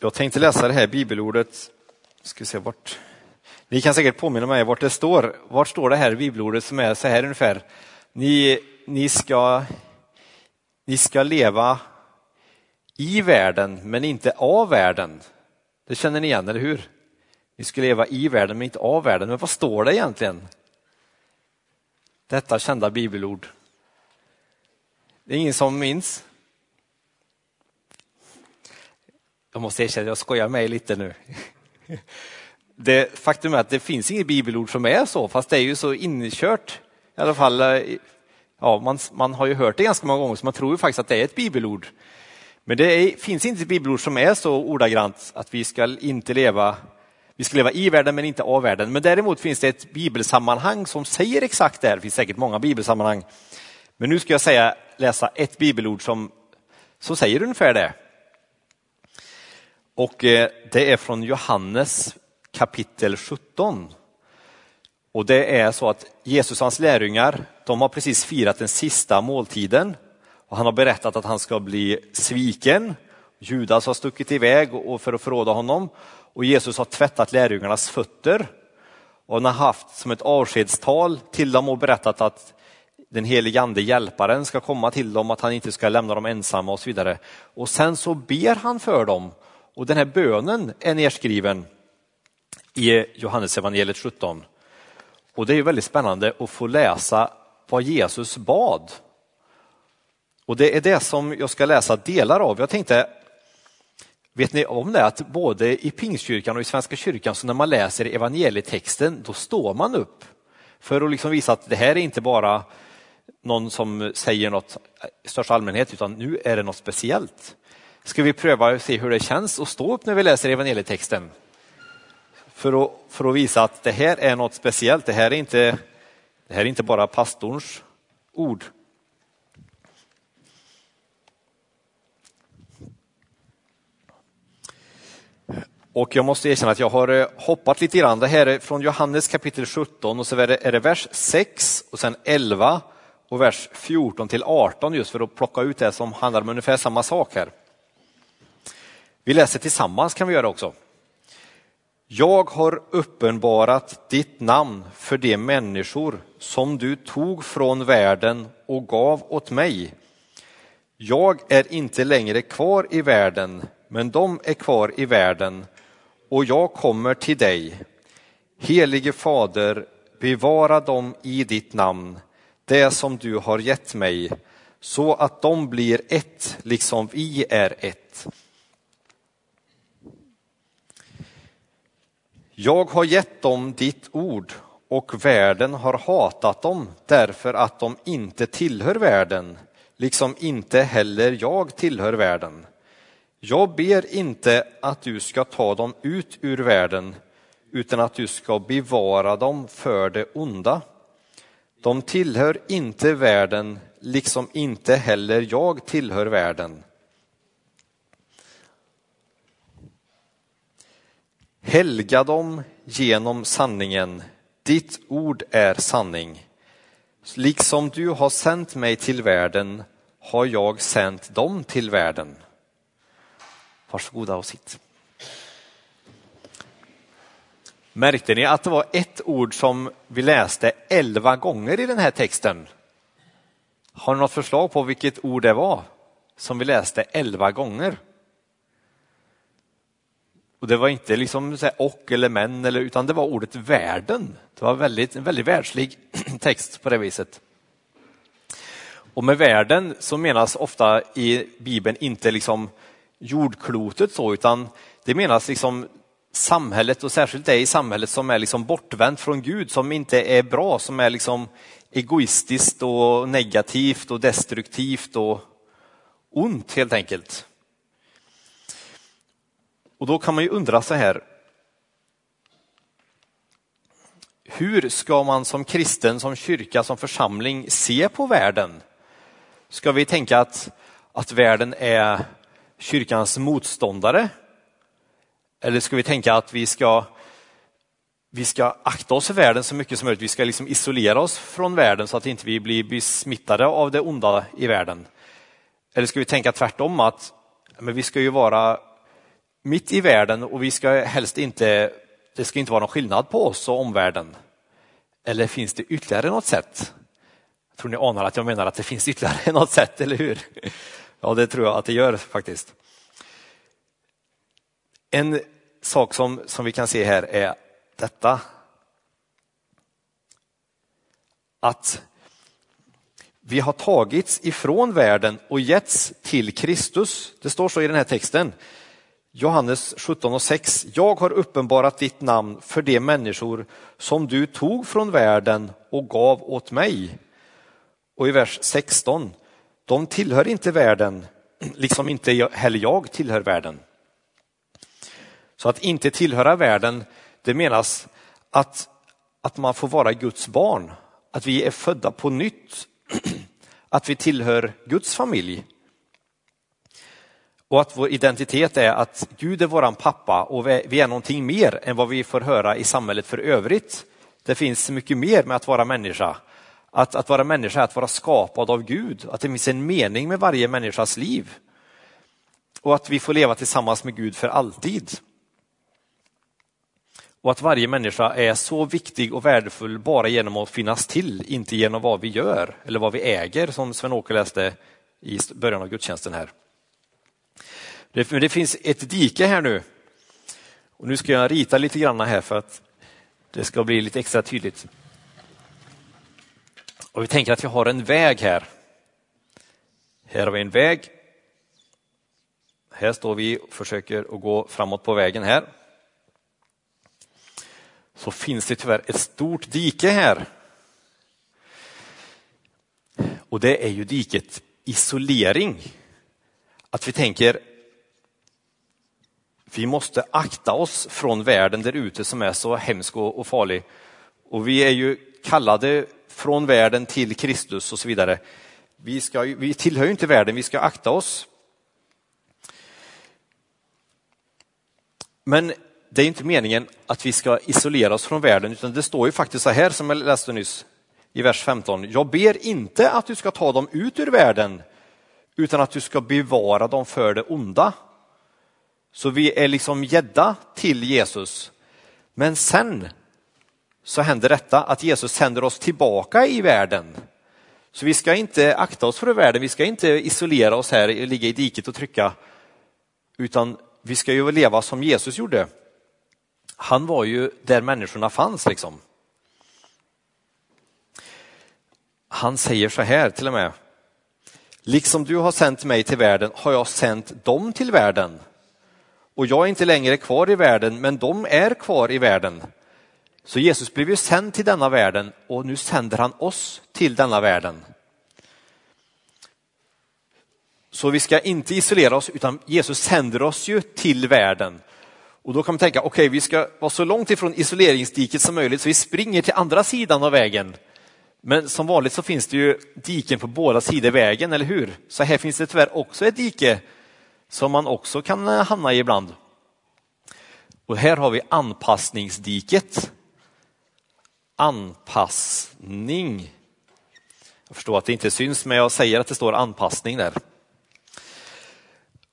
Jag tänkte läsa det här bibelordet, ska se vart. Ni kan säkert påminna mig vart det står. Vart står det här bibelordet som är så här ungefär? Ni, ni, ska, ni ska leva i världen men inte av världen. Det känner ni igen, eller hur? Ni ska leva i världen men inte av världen. Men vad står det egentligen? Detta kända bibelord. Det är ingen som minns? Jag måste erkänna, jag skojar med lite nu. Det, faktum är att det finns inget bibelord som är så, fast det är ju så inkört. I alla fall, eh, ja, man, man har ju hört det ganska många gånger, så man tror ju faktiskt att det är ett bibelord. Men det är, finns inte ett bibelord som är så ordagrant att vi ska inte leva vi ska leva i världen men inte av världen. Men däremot finns det ett bibelsammanhang som säger exakt det här. Det finns säkert många bibelsammanhang. Men nu ska jag säga, läsa ett bibelord som, som säger ungefär det. Och eh, det är från Johannes kapitel 17. Och det är så att Jesus och hans lärjungar, de har precis firat den sista måltiden. Och han har berättat att han ska bli sviken. Judas har stuckit iväg för att förråda honom. Och Jesus har tvättat lärjungarnas fötter. Och han har haft som ett avskedstal till dem och berättat att den helige ande, hjälparen, ska komma till dem, att han inte ska lämna dem ensamma och så vidare. Och sen så ber han för dem och den här bönen är nedskriven i Johannesevangeliet 17. Och det är väldigt spännande att få läsa vad Jesus bad. Och det är det som jag ska läsa delar av. Jag tänkte, vet ni om det att både i Pingstkyrkan och i Svenska kyrkan så när man läser evangelietexten då står man upp för att liksom visa att det här är inte bara någon som säger något i största allmänhet utan nu är det något speciellt. Ska vi pröva och se hur det känns att stå upp när vi läser evangelietexten? För att, för att visa att det här är något speciellt. Det här är inte, det här är inte bara pastorns ord. Och jag måste erkänna att jag har eh, hoppat lite grann. Det här är från Johannes kapitel 17 och så är det, är det vers 6 och sen 11 och vers 14 till 18 just för att plocka ut det som handlar om ungefär samma sak här. Vi läser tillsammans kan vi göra också. Jag har uppenbarat ditt namn för de människor som du tog från världen och gav åt mig. Jag är inte längre kvar i världen, men de är kvar i världen och jag kommer till dig. Helige Fader, bevara dem i ditt namn, det som du har gett mig, så att de blir ett, liksom vi är ett. Jag har gett dem ditt ord och världen har hatat dem därför att de inte tillhör världen, liksom inte heller jag tillhör världen. Jag ber inte att du ska ta dem ut ur världen, utan att du ska bevara dem för det onda. De tillhör inte världen, liksom inte heller jag tillhör världen. Helga dem genom sanningen. Ditt ord är sanning. Liksom du har sänt mig till världen har jag sänt dem till världen. Varsågoda och sitt. Märkte ni att det var ett ord som vi läste elva gånger i den här texten? Har ni något förslag på vilket ord det var som vi läste elva gånger? Och det var inte liksom så och eller men, eller, utan det var ordet världen. Det var väldigt, en väldigt världslig text på det viset. Och med världen så menas ofta i Bibeln inte liksom jordklotet så, utan det menas liksom samhället och särskilt det i samhället som är liksom bortvänt från Gud, som inte är bra, som är liksom egoistiskt och negativt och destruktivt och ont helt enkelt. Och då kan man ju undra så här. Hur ska man som kristen, som kyrka, som församling se på världen? Ska vi tänka att, att världen är kyrkans motståndare? Eller ska vi tänka att vi ska, vi ska akta oss för världen så mycket som möjligt? Vi ska liksom isolera oss från världen så att inte vi blir, blir av det onda i världen. Eller ska vi tänka tvärtom att men vi ska ju vara mitt i världen och vi ska helst inte, det ska inte vara någon skillnad på oss och omvärlden. Eller finns det ytterligare något sätt? Jag tror ni anar att jag menar att det finns ytterligare något sätt, eller hur? Ja, det tror jag att det gör faktiskt. En sak som, som vi kan se här är detta. Att vi har tagits ifrån världen och getts till Kristus. Det står så i den här texten. Johannes 17 och 6. Jag har uppenbarat ditt namn för de människor som du tog från världen och gav åt mig. Och i vers 16. De tillhör inte världen, liksom inte heller jag tillhör världen. Så att inte tillhöra världen, det menas att, att man får vara Guds barn, att vi är födda på nytt, att vi tillhör Guds familj. Och att vår identitet är att Gud är våran pappa och vi är någonting mer än vad vi får höra i samhället för övrigt. Det finns mycket mer med att vara människa. Att, att vara människa är att vara skapad av Gud, att det finns en mening med varje människas liv. Och att vi får leva tillsammans med Gud för alltid. Och att varje människa är så viktig och värdefull bara genom att finnas till, inte genom vad vi gör eller vad vi äger som Sven-Åke läste i början av gudstjänsten här. Det, det finns ett dike här nu. Och nu ska jag rita lite grann här för att det ska bli lite extra tydligt. Och vi tänker att vi har en väg här. Här har vi en väg. Här står vi och försöker att gå framåt på vägen här så finns det tyvärr ett stort dike här. Och det är ju diket isolering. Att vi tänker vi måste akta oss från världen där ute som är så hemsk och farlig. Och vi är ju kallade från världen till Kristus och så vidare. Vi, ska, vi tillhör ju inte världen, vi ska akta oss. Men det är inte meningen att vi ska isolera oss från världen, utan det står ju faktiskt så här som jag läste nyss i vers 15. Jag ber inte att du ska ta dem ut ur världen, utan att du ska bevara dem för det onda. Så vi är liksom gädda till Jesus. Men sen så händer detta att Jesus sänder oss tillbaka i världen. Så vi ska inte akta oss för världen, vi ska inte isolera oss här, ligga i diket och trycka, utan vi ska ju leva som Jesus gjorde han var ju där människorna fanns liksom. Han säger så här till och med. Liksom du har sänt mig till världen har jag sänt dem till världen. Och jag är inte längre kvar i världen, men de är kvar i världen. Så Jesus blev ju sänd till denna världen och nu sänder han oss till denna världen. Så vi ska inte isolera oss utan Jesus sänder oss ju till världen. Och då kan man tänka, okej, okay, vi ska vara så långt ifrån isoleringsdiket som möjligt så vi springer till andra sidan av vägen. Men som vanligt så finns det ju diken på båda sidor vägen, eller hur? Så här finns det tyvärr också ett dike som man också kan eh, hamna i ibland. Och här har vi anpassningsdiket. Anpassning. Jag förstår att det inte syns, men jag säger att det står anpassning där.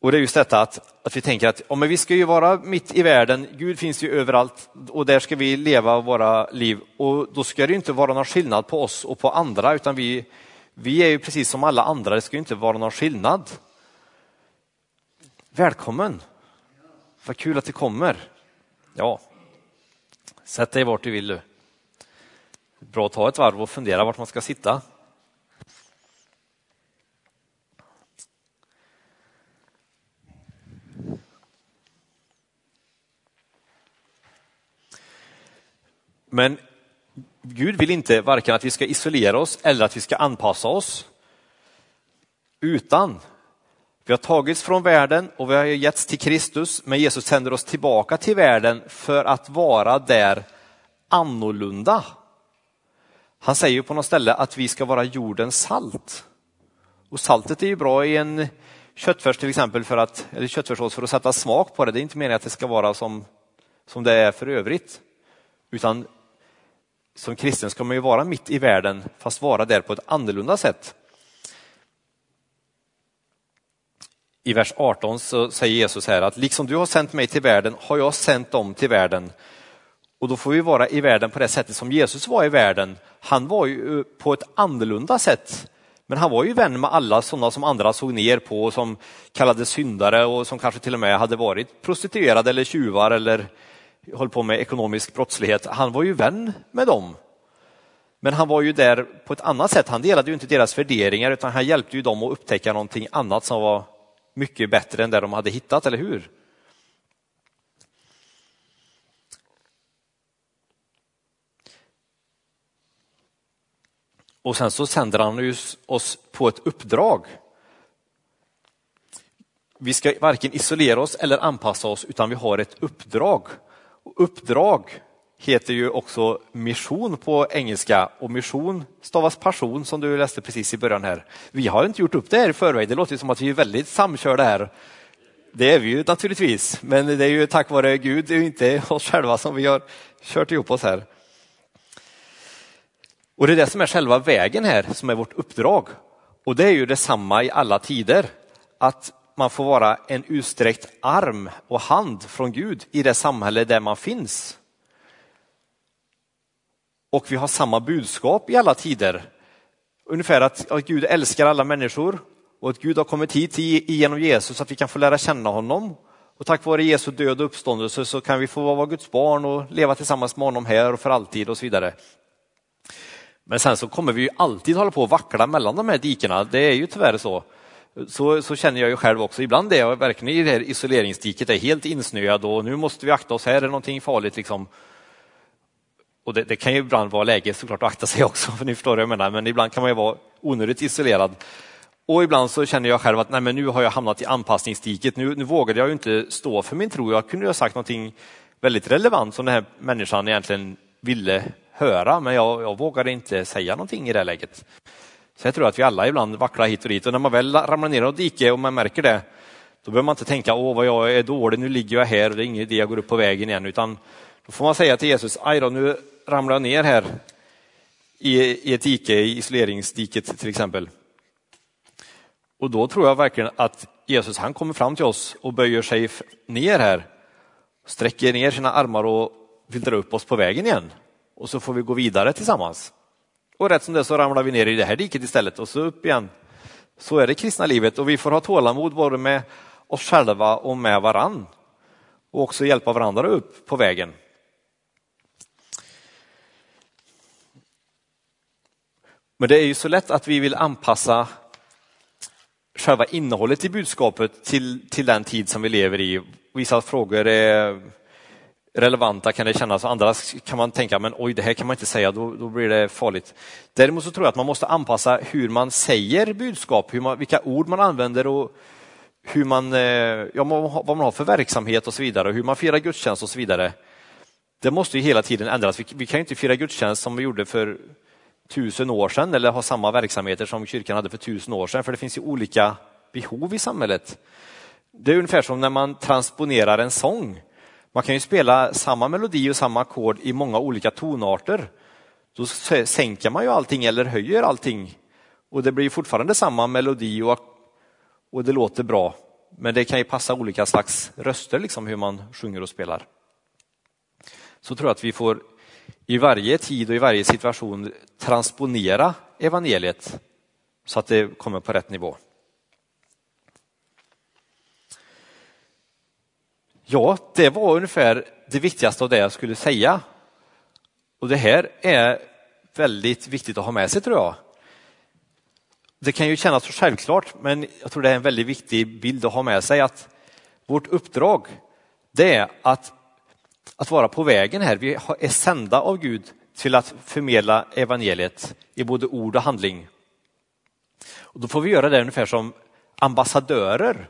Och det är just detta att, att vi tänker att ja, vi ska ju vara mitt i världen, Gud finns ju överallt och där ska vi leva våra liv. Och då ska det inte vara någon skillnad på oss och på andra, utan vi, vi är ju precis som alla andra, det ska inte vara någon skillnad. Välkommen! Vad kul att du kommer. Ja, sätt dig vart du vill du. Bra att ta ett varv och fundera vart man ska sitta. Men Gud vill inte varken att vi ska isolera oss eller att vi ska anpassa oss. Utan vi har tagits från världen och vi har getts till Kristus, men Jesus sänder oss tillbaka till världen för att vara där annorlunda. Han säger på något ställe att vi ska vara jordens salt. Och saltet är ju bra i en köttfärs till exempel, för att, eller köttfärssås för att sätta smak på det. Det är inte meningen att det ska vara som, som det är för övrigt. Utan som kristen ska man ju vara mitt i världen, fast vara där på ett annorlunda sätt. I vers 18 så säger Jesus här att liksom du har sänt mig till världen har jag sänt dem till världen. Och då får vi vara i världen på det sättet som Jesus var i världen. Han var ju eh, på ett annorlunda sätt. Men han var ju vän med alla sådana som andra såg ner på, som kallades syndare och som kanske till och med hade varit prostituerade eller tjuvar eller höll på med ekonomisk brottslighet. Han var ju vän med dem. Men han var ju där på ett annat sätt. Han delade ju inte deras värderingar utan han hjälpte ju dem att upptäcka någonting annat som var mycket bättre än det de hade hittat, eller hur? Och sen så sänder han oss på ett uppdrag. Vi ska varken isolera oss eller anpassa oss utan vi har ett uppdrag. Och uppdrag heter ju också mission på engelska och mission stavas passion som du läste precis i början här. Vi har inte gjort upp det här i förväg, det låter som att vi är väldigt samkörda här. Det är vi ju naturligtvis, men det är ju tack vare Gud, det är ju inte oss själva som vi har kört ihop oss här. Och det är det som är själva vägen här, som är vårt uppdrag. Och det är ju detsamma i alla tider, att man får vara en utsträckt arm och hand från Gud i det samhälle där man finns och vi har samma budskap i alla tider. Ungefär att, att Gud älskar alla människor och att Gud har kommit hit genom Jesus så att vi kan få lära känna honom. Och tack vare Jesu död och uppståndelse så kan vi få vara Guds barn och leva tillsammans med honom här och för alltid och så vidare. Men sen så kommer vi ju alltid hålla på och vackla mellan de här dikena, det är ju tyvärr så. Så, så känner jag ju själv också, ibland är jag verkligen i det här isoleringsdiket, är helt insnöad och nu måste vi akta oss, här är någonting farligt liksom. Och det, det, kan ju ibland vara läge såklart att akta sig också, för ni förstår vad jag menar, men ibland kan man ju vara onödigt isolerad. Och ibland så känner jag själv att nej, men nu har jag hamnat i anpassningsdiket, nu, nu vågade jag ju inte stå för min tro. Jag kunde ju ha sagt någonting väldigt relevant som den här människan egentligen ville höra, men jag, jag vågade inte säga någonting i det läget. Så jag tror att vi alla ibland vacklar hit och dit och när man väl ramlar ner i dike och man märker det, då behöver man inte tänka åh vad jag är dålig, nu ligger jag här och det är ingen idé jag går upp på vägen igen, utan då får man säga till Jesus, aj då, nu ramlar jag ner här i, i ett dike, i isoleringsdiket till exempel. Och då tror jag verkligen att Jesus han kommer fram till oss och böjer sig ner här, sträcker ner sina armar och vill dra upp oss på vägen igen. Och så får vi gå vidare tillsammans. Och rätt som det så ramlar vi ner i det här diket istället och så upp igen. Så är det kristna livet och vi får ha tålamod både med oss själva och med varann. Och också hjälpa varandra upp på vägen. Men det är ju så lätt att vi vill anpassa själva innehållet i budskapet till, till den tid som vi lever i. Vissa frågor är relevanta kan det kännas, andra kan man tänka men oj det här kan man inte säga, då, då blir det farligt. Däremot så tror jag att man måste anpassa hur man säger budskap, hur man, vilka ord man använder och hur man, eh, ja, vad man har för verksamhet och så vidare, hur man firar gudstjänst och så vidare. Det måste ju hela tiden ändras. Vi, vi kan inte fira gudstjänst som vi gjorde för tusen år sedan eller ha samma verksamheter som kyrkan hade för tusen år sedan, för det finns ju olika behov i samhället. Det är ungefär som när man transponerar en sång. Man kan ju spela samma melodi och samma ackord i många olika tonarter. Då sänker man ju allting eller höjer allting och det blir fortfarande samma melodi och, och det låter bra. Men det kan ju passa olika slags röster, liksom hur man sjunger och spelar. Så tror jag att vi får i varje tid och i varje situation transponera evangeliet så att det kommer på rätt nivå. Ja, det var ungefär det viktigaste av det jag skulle säga. Och det här är väldigt viktigt att ha med sig tror jag. Det kan ju kännas så självklart, men jag tror det är en väldigt viktig bild att ha med sig att vårt uppdrag det är att att vara på vägen här. Vi är sända av Gud till att förmedla evangeliet i både ord och handling. Och då får vi göra det ungefär som ambassadörer.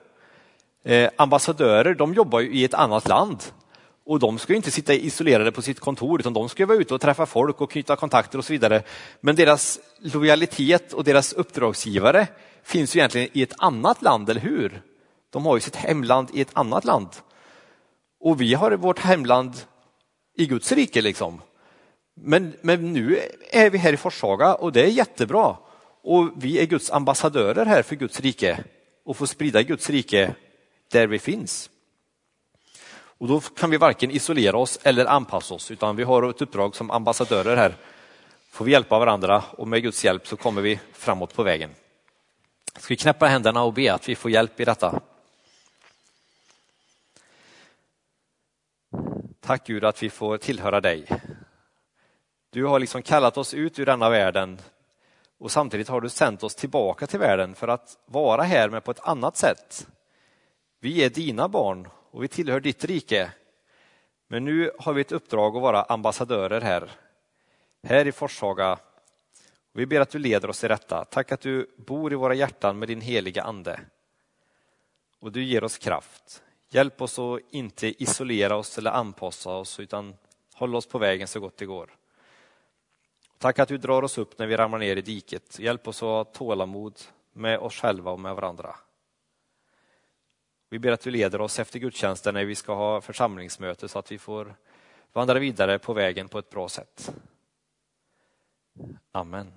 Eh, ambassadörer de jobbar ju i ett annat land och de ska inte sitta isolerade på sitt kontor utan de ska vara ute och träffa folk och knyta kontakter och så vidare. Men deras lojalitet och deras uppdragsgivare finns ju egentligen i ett annat land, eller hur? De har ju sitt hemland i ett annat land. Och vi har vårt hemland i Guds rike liksom. Men, men nu är vi här i Forshaga och det är jättebra. Och vi är Guds ambassadörer här för Guds rike. och får sprida Guds rike där vi finns. Och då kan vi varken isolera oss eller anpassa oss utan vi har ett uppdrag som ambassadörer här. Får vi hjälpa varandra och med Guds hjälp så kommer vi framåt på vägen. Ska vi knäppa händerna och be att vi får hjälp i detta? Tack Gud att vi får tillhöra dig. Du har liksom kallat oss ut ur denna världen och samtidigt har du sänt oss tillbaka till världen för att vara här men på ett annat sätt. Vi är dina barn och vi tillhör ditt rike. Men nu har vi ett uppdrag att vara ambassadörer här, här i Forshaga. Vi ber att du leder oss i detta. Tack att du bor i våra hjärtan med din heliga ande. Och du ger oss kraft. Hjälp oss att inte isolera oss eller anpassa oss utan håll oss på vägen så gott det går. Tack att du drar oss upp när vi ramlar ner i diket. Hjälp oss att ha tålamod med oss själva och med varandra. Vi ber att du leder oss efter gudstjänsten när vi ska ha församlingsmöte så att vi får vandra vidare på vägen på ett bra sätt. Amen.